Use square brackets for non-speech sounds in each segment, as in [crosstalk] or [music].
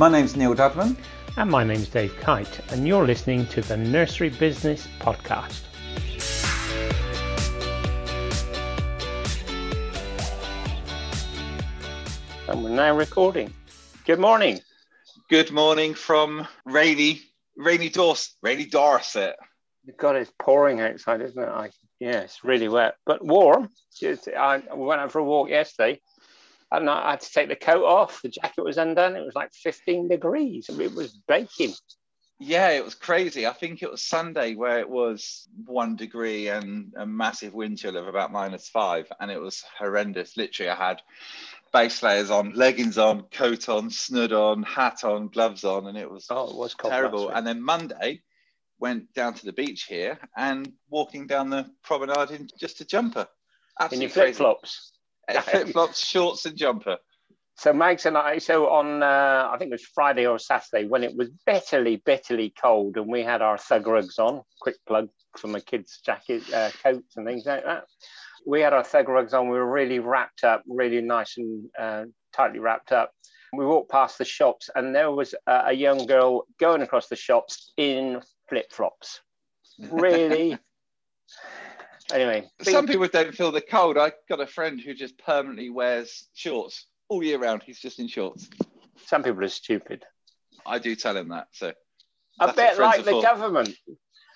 My name's Neil Dudman. And my name's Dave Kite, and you're listening to the Nursery Business Podcast. And we're now recording. Good morning. Good morning from rainy, rainy Dorset. Rainy Dorset. God, it's pouring outside, isn't it? I, yeah, it's really wet, but warm. Just, I went out for a walk yesterday, and I had to take the coat off. The jacket was undone. It was like 15 degrees. It was baking. Yeah, it was crazy. I think it was Sunday where it was one degree and a massive wind chill of about minus five, and it was horrendous. Literally, I had base layers on, leggings on, coat on, snood on, hat on, gloves on, and it was, oh, it was terrible. And then Monday, went down to the beach here and walking down the promenade in just a jumper. Absolutely in your flip flops. [laughs] flip flops, shorts, and jumper. So Mags and I, so on, uh, I think it was Friday or Saturday when it was bitterly, bitterly cold, and we had our thug rugs on. Quick plug for my kids' jacket, uh, coats, and things like that. We had our thug rugs on. We were really wrapped up, really nice and uh, tightly wrapped up. We walked past the shops, and there was a, a young girl going across the shops in flip flops. [laughs] Really? Anyway, some people don't feel the cold. I got a friend who just permanently wears shorts all year round. He's just in shorts. Some people are stupid. I do tell him that. So a bit like the government.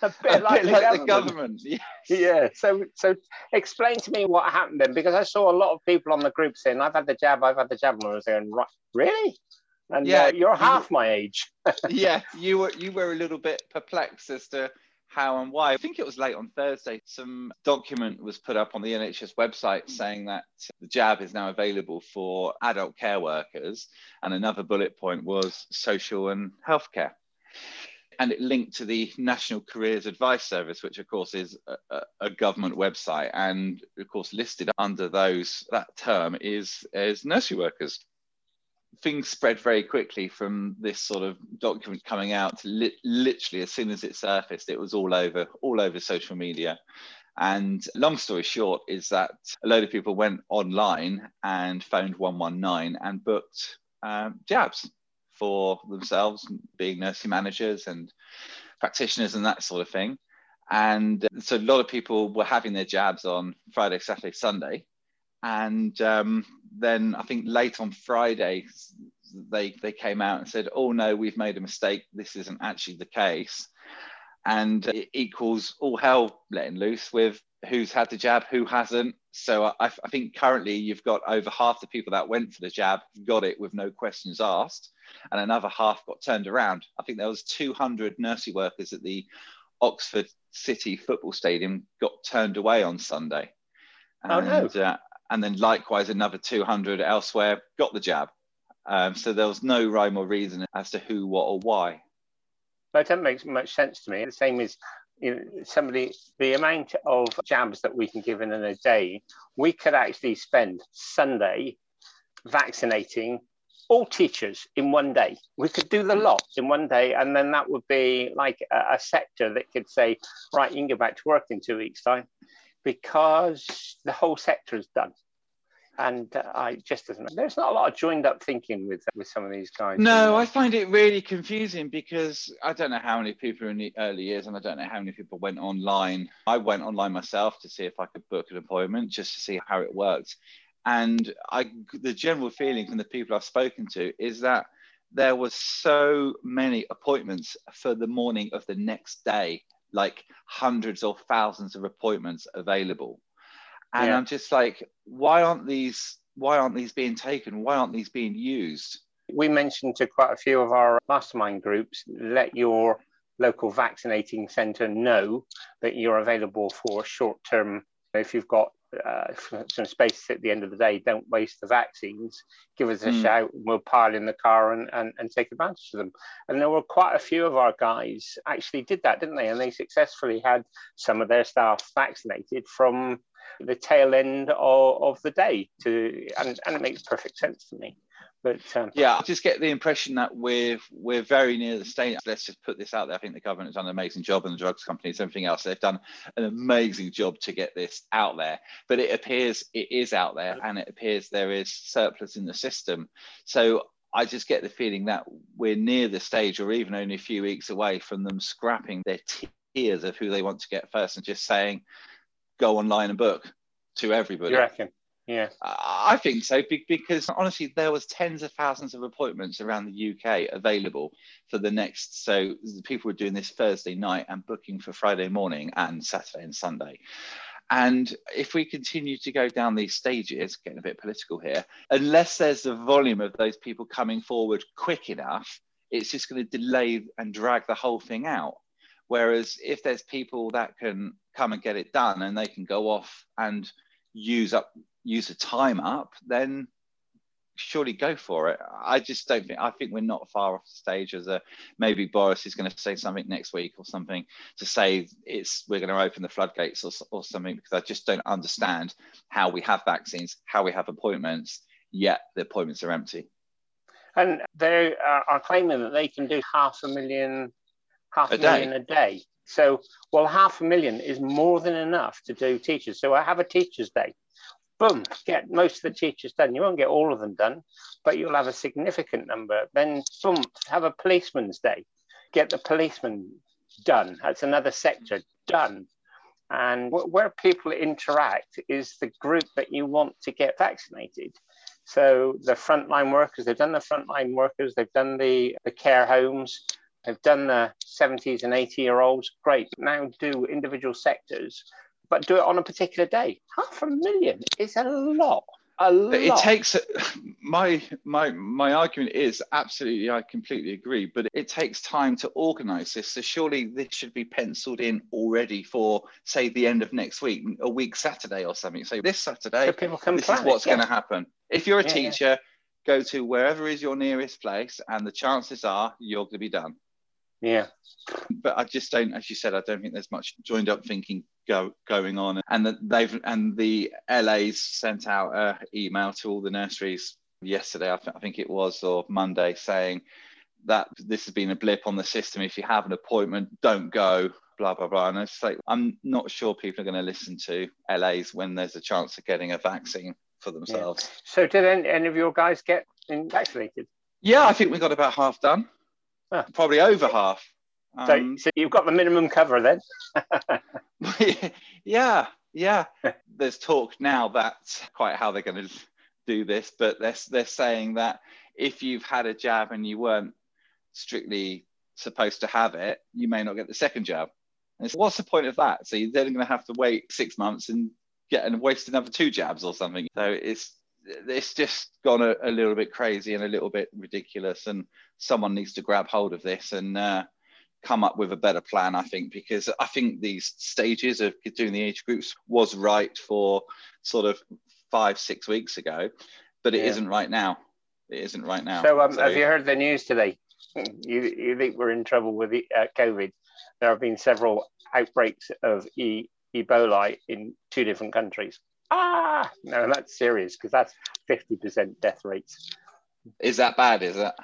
A [laughs] bit, a like, bit the, like government. the government. Yes. Yeah. So so explain to me what happened then, because I saw a lot of people on the group saying, "I've had the jab, I've had the jab," and I was going, "Right, really?" And yeah, uh, you're half my age. [laughs] yeah, you were you were a little bit perplexed as to how and why. I think it was late on Thursday. Some document was put up on the NHS website saying that the jab is now available for adult care workers, and another bullet point was social and healthcare. And it linked to the National Careers Advice Service, which of course is a, a government website, and of course listed under those that term is is nursery workers things spread very quickly from this sort of document coming out li- literally as soon as it surfaced it was all over all over social media. And long story short is that a load of people went online and phoned 119 and booked um, jabs for themselves being nursing managers and practitioners and that sort of thing. And so a lot of people were having their jabs on friday saturday sunday and um, then I think late on Friday, they they came out and said, "Oh no, we've made a mistake. This isn't actually the case," and it equals all hell letting loose with who's had the jab, who hasn't. So I, I think currently you've got over half the people that went for the jab got it with no questions asked, and another half got turned around. I think there was 200 nursery workers at the Oxford City Football Stadium got turned away on Sunday. Oh, no. Uh, and then likewise another 200 elsewhere got the jab. Um, so there was no rhyme or reason as to who, what, or why. That doesn't make much sense to me. The same as you know, somebody, the amount of jabs that we can give in, in a day, we could actually spend Sunday vaccinating all teachers in one day. We could do the lot in one day, and then that would be like a, a sector that could say, right, you can go back to work in two weeks' time because the whole sector is done. And uh, I just doesn't. There's not a lot of joined up thinking with with some of these guys. No, I find it really confusing because I don't know how many people in the early years, and I don't know how many people went online. I went online myself to see if I could book an appointment just to see how it worked. And I, the general feeling from the people I've spoken to is that there was so many appointments for the morning of the next day like hundreds or thousands of appointments available. And yeah. i'm just like why aren't these why aren't these being taken? Why aren't these being used? We mentioned to quite a few of our mastermind groups let your local vaccinating centre know that you're available for short term. If you've got uh, some space at the end of the day, don't waste the vaccines. Give us a mm. shout. We'll pile in the car and, and, and take advantage of them. And there were quite a few of our guys actually did that, didn't they? And they successfully had some of their staff vaccinated from the tail end of, of the day. To and, and it makes perfect sense to me. But um, yeah, I just get the impression that we're we're very near the state. Let's just put this out there. I think the government has done an amazing job, and the drugs companies, everything else, they've done an amazing job to get this out there. But it appears it is out there, and it appears there is surplus in the system. So I just get the feeling that we're near the stage, or even only a few weeks away from them scrapping their tiers of who they want to get first and just saying, go online and book to everybody. You reckon? Yeah, I think so because honestly, there was tens of thousands of appointments around the UK available for the next. So people were doing this Thursday night and booking for Friday morning and Saturday and Sunday. And if we continue to go down these stages, getting a bit political here, unless there's the volume of those people coming forward quick enough, it's just going to delay and drag the whole thing out. Whereas if there's people that can come and get it done and they can go off and use up use the time up, then surely go for it. I just don't think I think we're not far off the stage as a maybe Boris is going to say something next week or something to say it's we're going to open the floodgates or, or something because I just don't understand how we have vaccines, how we have appointments, yet the appointments are empty. And they are claiming that they can do half a million, half a, a million day. a day. So, well, half a million is more than enough to do teachers. So I have a teachers' day boom, get most of the teachers done. You won't get all of them done, but you'll have a significant number. Then, boom, have a policeman's day. Get the policeman done. That's another sector done. And where people interact is the group that you want to get vaccinated. So the frontline workers, they've done the frontline workers, they've done the, the care homes, they've done the 70s and 80 year olds. Great. Now do individual sectors but do it on a particular day. Half a million is a lot. A lot. It takes [sighs] my my my argument is absolutely I completely agree, but it takes time to organise this. So surely this should be penciled in already for say the end of next week, a week Saturday or something. So this Saturday, so people can this plan is what's yeah. going to happen. If you're a yeah, teacher, yeah. go to wherever is your nearest place, and the chances are you're going to be done. Yeah. But I just don't, as you said, I don't think there's much joined up thinking go, going on. And that they've and the LA's sent out an email to all the nurseries yesterday, I, th- I think it was, or Monday, saying that this has been a blip on the system. If you have an appointment, don't go. Blah blah blah. And it's like I'm not sure people are going to listen to LA's when there's a chance of getting a vaccine for themselves. Yeah. So did any, any of your guys get vaccinated? Yeah, I think we got about half done. Probably over half. Um, so, so, you've got the minimum cover then? [laughs] yeah, yeah. There's talk now that's quite how they're going to do this, but they're, they're saying that if you've had a jab and you weren't strictly supposed to have it, you may not get the second jab. And so what's the point of that? So you're then going to have to wait six months and get and waste another two jabs or something. So it's it's just gone a, a, little bit crazy and a little bit ridiculous and someone needs to grab hold of this and uh, come up with a better plan i think because i think these stages of doing the age groups was right for sort of five six weeks ago but it yeah. not right now it isn't right now so, um, so, have you heard the news today [laughs] you, you think we're in trouble with the, uh, covid there have been several outbreaks of e- ebola in two different countries ah, no, that's serious because that's 50% death rates. Is that bad? Is that?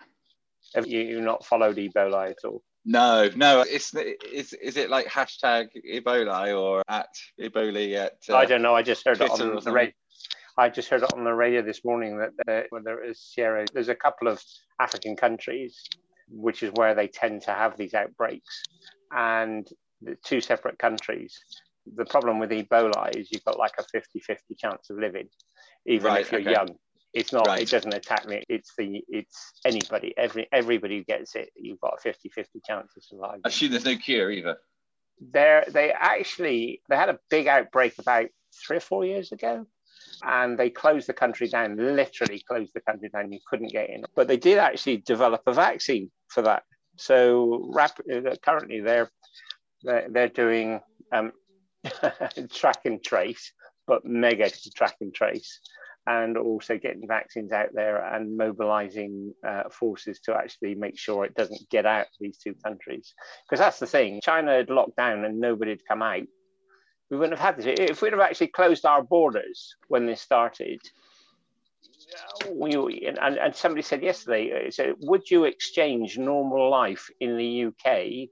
Have you not followed Ebola at all? No, no. It's is is it like hashtag Ebola or at Ebola at? Uh, I don't know. I just heard Twitter it on the radio. I just heard it on the radio this morning that uh, when there is Sierra, there's a couple of African countries, which is where they tend to have these outbreaks, and the two separate countries the problem with Ebola is you've got like a 50-50 chance of living, even right, if you're okay. young. It's not. Right. It doesn't attack me. It's the. It's anybody. Every everybody who gets it, you've got a 50-50 chance of surviving. I assume there's no cure either. There, they actually they had a big outbreak about three or four years ago, and they closed the country down. Literally closed the country down. You couldn't get in. But they did actually develop a vaccine for that. So rap- uh, currently they're they're, they're doing um, [laughs] track and trace, but mega track and trace, and also getting vaccines out there and mobilizing uh, forces to actually make sure it doesn't get out of these two countries. Because that's the thing China had locked down and nobody had come out. We wouldn't have had this. If we'd have actually closed our borders when this started, we, and, and somebody said yesterday, uh, so would you exchange normal life in the UK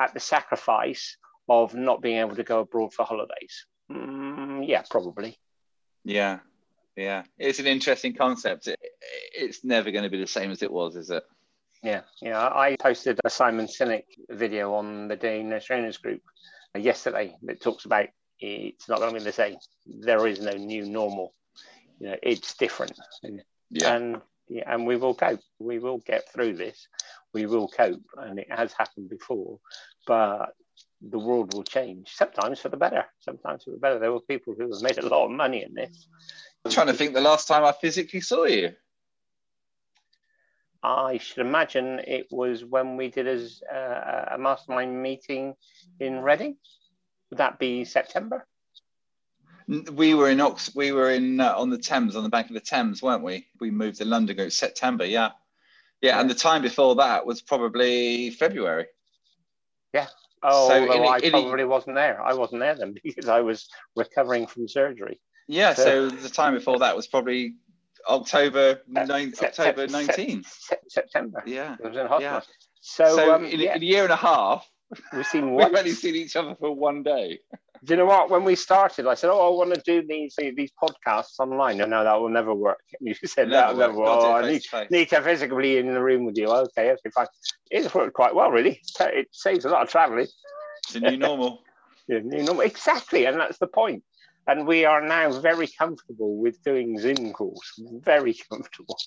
at the sacrifice of not being able to go abroad for holidays? Mm, yeah, probably. Yeah. Yeah, it's an interesting concept. It, it's never going to be the same as it was, is it? Yeah, yeah. I posted a Simon Sinek video on the Day Trainers group yesterday that talks about it's not going to be the same. There is no new normal. You know, it's different. Yeah. And yeah, and we will cope. We will get through this. We will cope, and it has happened before. But the world will change. Sometimes for the better. Sometimes for the better. There were people who have made a lot of money in this. I'm trying to think the last time I physically saw you. I should imagine it was when we did a, uh, a mastermind meeting in Reading. Would that be September? We were in Ox. We were in uh, on the Thames, on the bank of the Thames, weren't we? We moved to London. Go September, yeah. yeah, yeah. And the time before that was probably February. Yeah. Oh, so in, I probably wasn't there. I wasn't there then [laughs] because I was recovering from surgery. Yeah. So, the time before that was probably October, nine, October 19. September. Yeah. It was in hospital. Yeah. So, so um, in, yeah. in, a year and a half, [laughs] we've seen [laughs] We've only seen each other for one day. Do you know what? When we started, I said, "Oh, I want to do these these podcasts online." No, no, that will never work. And [laughs] you said that never work. Oh, I need, need to physically in the room with you. Okay, okay, fine. It's worked quite well, really. It saves a lot of traveling. It's a new normal. yeah, new normal. Exactly, and that's the point and we are now very comfortable with doing Zoom calls. Very comfortable.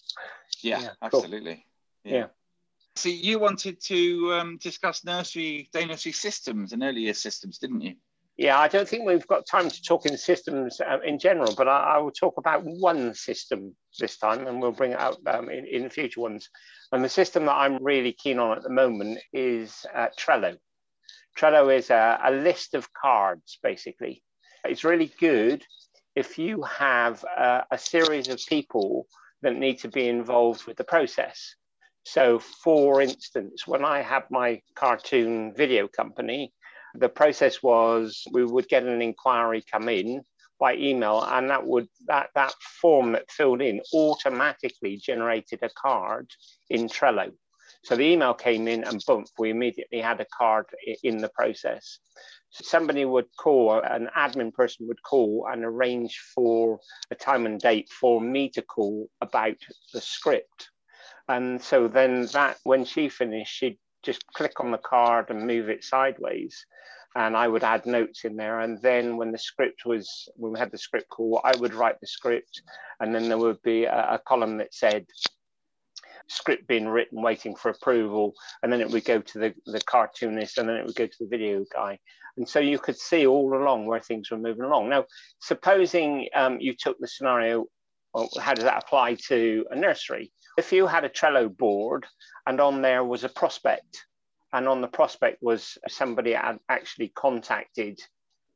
Yeah, yeah absolutely. Cool. Yeah. yeah. So you wanted to um, discuss nursery day nursery systems and earlier systems, didn't you? Yeah, I don't think we've got time to talk in systems uh, in general, but I, I, will talk about one system this time, and we'll bring it out um, in, in future ones. And the system that I'm really keen on at the moment is uh, Trello. Trello is a, a list of cards, basically, it's really good if you have uh, a series of people that need to be involved with the process. So, for instance, when I had my cartoon video company, the process was we would get an inquiry come in by email, and that would that that form that filled in automatically generated a card in Trello. So the email came in, and boom, we immediately had a card in the process somebody would call, an admin person would call and arrange for a time and date for me to call about the script. And so then that, when she finished, she'd just click on the card and move it sideways. And I would add notes in there. And then when the script was, when we had the script call, I would write the script. And then there would be a, a column that said, script being written, waiting for approval, and then it would go to the, the cartoonist, and then it would go to the video guy. And so you could see all along where things were moving along. Now, supposing um, you took the scenario, well, how does that apply to a nursery? If you had a Trello board and on there was a prospect, and on the prospect was somebody had actually contacted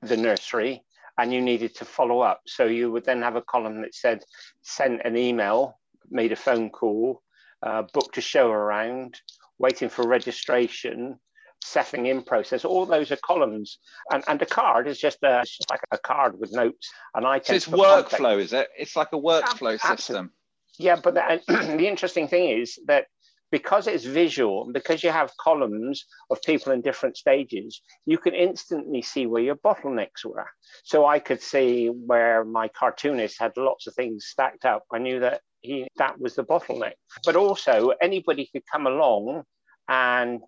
the nursery and you needed to follow up. So you would then have a column that said, sent an email, made a phone call, uh, booked a show around, waiting for registration, setting in process. All those are columns, and and a card is just a just like a card with notes. And I so it's workflow, context. is it? It's like a workflow Absolutely. system. Yeah, but the, [clears throat] the interesting thing is that because it's visual, and because you have columns of people in different stages, you can instantly see where your bottlenecks were. So I could see where my cartoonist had lots of things stacked up. I knew that he that was the bottleneck. But also anybody could come along and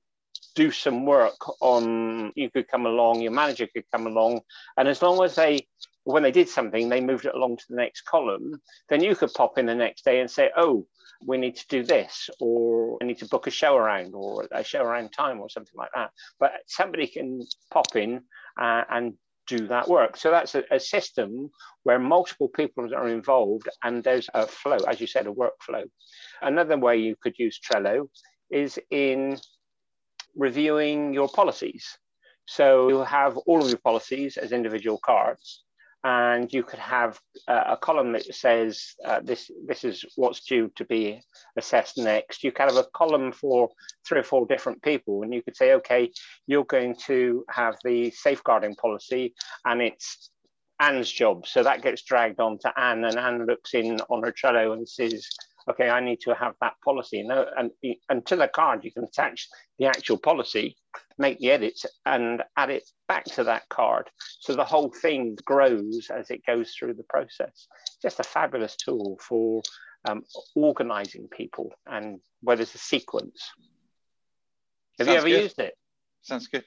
do some work on you could come along your manager could come along and as long as they when they did something they moved it along to the next column then you could pop in the next day and say oh we need to do this or we need to book a show around or a show around time or something like that. But somebody can pop in uh, and do that work. So that's a, a system where multiple people are involved and there's a flow as you said a workflow. Another way you could use trello is in reviewing your policies. So you have all of your policies as individual cards, and you could have uh, a column that says uh, this this is what's due to be assessed next. You can have a column for three or four different people, and you could say, okay, you're going to have the safeguarding policy, and it's Anne's job. So that gets dragged on to Anne, and Anne looks in on her Trello and says, okay, I need to have that policy. And, and, and to the card, you can attach the actual policy, make the edits, and add it back to that card. So the whole thing grows as it goes through the process. Just a fabulous tool for um, organizing people and where there's a sequence. Have Sounds you ever good. used it? Sounds good.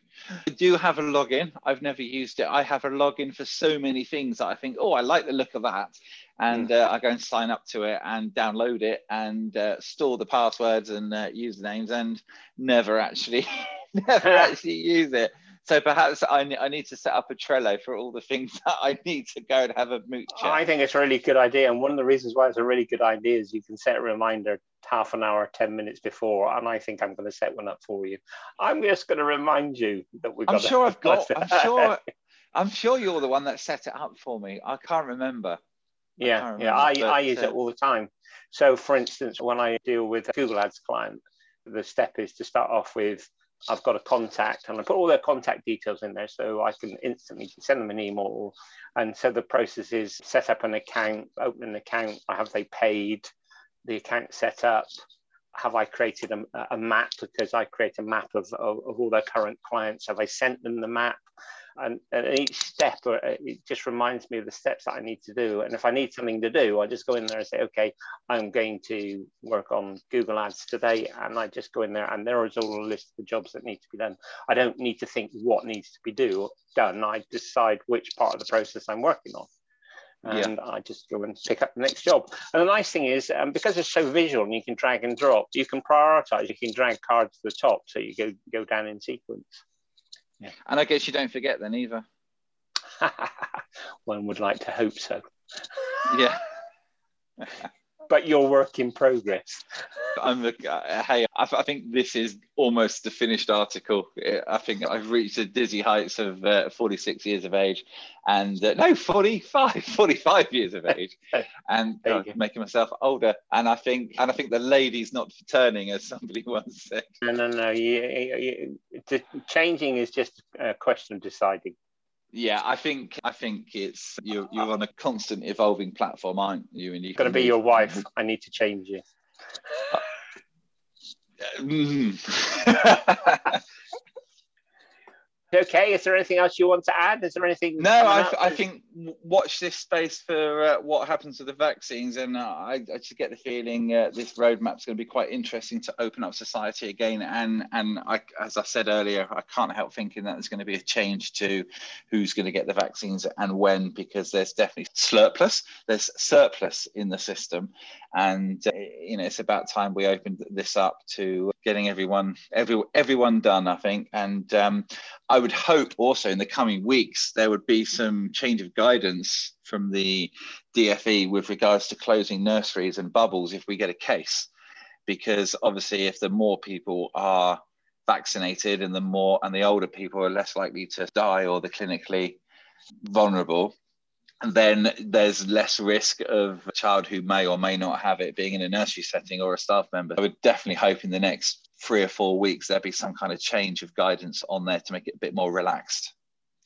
I do have a login. I've never used it. I have a login for so many things that I think, oh, I like the look of that. And mm. uh, I go and sign up to it and download it and uh, store the passwords and uh, usernames and never actually, [laughs] never [laughs] actually use it. So perhaps I, I need to set up a Trello for all the things [laughs] that I need to go and have a mooch. I think it's a really good idea. And one of the reasons why it's a really good idea is you can set a reminder half an hour, 10 minutes before. And I think I'm going to set one up for you. I'm just going to remind you that we've got I'm sure I've got, [laughs] I'm sure, I'm sure you're the one that set it up for me. I can't remember. Yeah, I remember, yeah, I, but, I use uh, it all the time. So, for instance, when I deal with a Google Ads client, the step is to start off with I've got a contact and I put all their contact details in there so I can instantly send them an email. And so the process is set up an account, open an account, have they paid, the account set up, have I created a, a map because I create a map of, of, of, all their current clients, have I sent them the map? And, and each step uh, it just reminds me of the steps that I need to do. And if I need something to do, I just go in there and say, okay, I'm going to work on Google Ads today, and I just go in there, and there is all a list of the jobs that need to be done. I don't need to think what needs to be do done. I decide which part of the process I'm working on and yeah. I just go and pick up the next job. And the nice thing is, um, because it's so visual and you can drag and drop, you can prioritize. You can drag cards to the top, so you go go down in sequence. Yeah. And I guess you don't forget then either. [laughs] One would like to hope so. yeah. [laughs] but your work in progress. I'm a, uh, hey, I, I, think this is almost the finished article. I think I've reached the dizzy heights of uh, 46 years of age, and uh, no, 45, [laughs] 45 years of age, [laughs] and uh, making myself older. And I think, and I think the lady's not turning, as somebody [laughs] once said. No, no, no. You, you, changing is just a question of deciding. Yeah, I think I think it's you're you're on a constant evolving platform, aren't you? And you're going to be your wife. I need to change you. [laughs] Mm. [laughs] okay. Is there anything else you want to add? Is there anything? No, I, I think watch this space for uh, what happens to the vaccines, and uh, I, I, just get the feeling uh, this roadmap is going to be quite interesting to open up society again. And and I, as I said earlier, I can't help thinking that there's going to be a change to who's going to get the vaccines and when, because there's definitely surplus. There's surplus in the system, and uh, you know it's about time we opened this up to getting everyone every everyone done. I think, and um, I would hope also in the coming weeks there would be some change of guidance from the DFE with regards to closing nurseries and bubbles if we get a case. Because obviously, if the more people are vaccinated and the more and the older people are less likely to die or the clinically vulnerable, then there's less risk of a child who may or may not have it being in a nursery setting or a staff member. I would definitely hope in the next three or four weeks there'll be some kind of change of guidance on there to make it a bit more relaxed.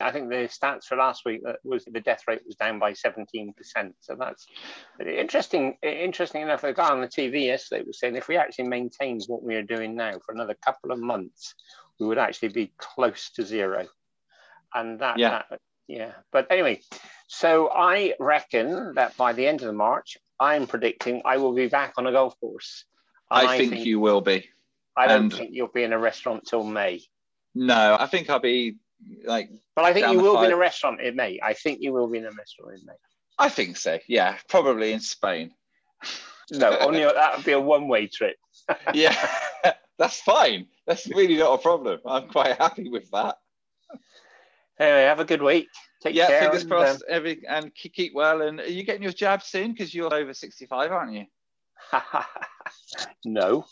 I think the stats for last week that was the death rate was down by 17%. So that's interesting. Interesting enough, the guy on the TV yesterday was saying if we actually maintained what we are doing now for another couple of months, we would actually be close to zero. And that, yeah. That, yeah. But anyway, so I reckon that by the end of the March, I'm predicting I will be back on a golf course. I, I think, think, you will be. I don't and think you'll be in a restaurant till May. No, I think I'll be like. But I think you will five. be in a restaurant in May. I think you will be in a restaurant in May. I think so. Yeah, probably in Spain. no, only [laughs] that would be a one-way trip. [laughs] yeah, [laughs] that's fine. That's really not a problem. I'm quite happy with that. Anyway, have a good week. Take yeah, care. fingers and, crossed. Um, every and keep well. And are you getting your jab soon? Because you're over 65, aren't you? no,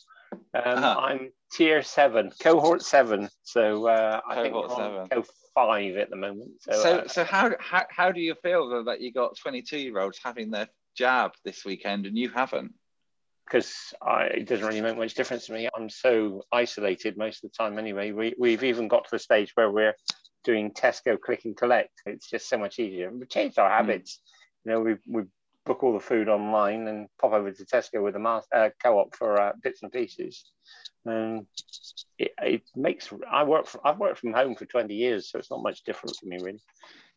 um, uh-huh. I'm tier seven, cohort seven. So uh, I think co five at the moment. So, so, uh, so how, how how do you feel though, that you got 22 year olds having their jab this weekend and you haven't? Because it doesn't really make much difference to me. I'm so isolated most of the time anyway. We, we've even got to the stage where we're doing Tesco click and collect. It's just so much easier. We've changed our hmm. habits. Mm. You know, we've, we've book all the food online and pop over to Tesco with the uh, co-op for uh, bits and pieces. And it, it makes I work from, I've worked from home for 20 years, so it's not much different for me really.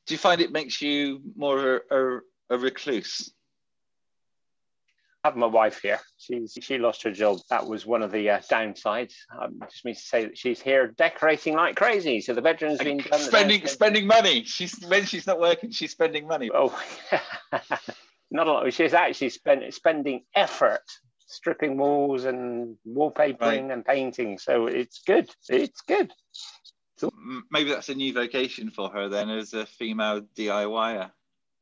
Do you find it makes you more of a, a, a recluse? I have my wife here. She's she lost her job. That was one of the uh, downsides. Um, just means to say that she's here decorating like crazy. So the bedroom's been done. Spending spending money. She's when she's not working, she's spending money. Oh, [laughs] not a lot. She's actually spend, spending effort stripping walls and wallpapering right. and painting. So it's good. It's good. So maybe that's a new vocation for her then, as a female DIYer.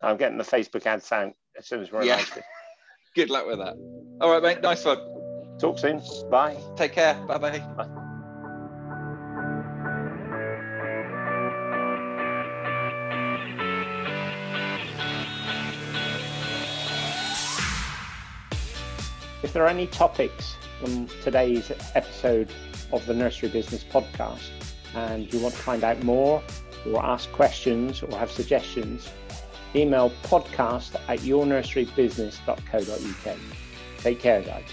I'm getting the Facebook ad out as soon as we're yeah. [laughs] Good luck with that. All right, mate. Nice one. Talk soon. Bye. Take care. Bye-bye. Bye. If there are any topics from today's episode of the Nursery Business Podcast and you want to find out more or ask questions or have suggestions, email podcast at yournurserybusiness.co.uk. Take care, guys.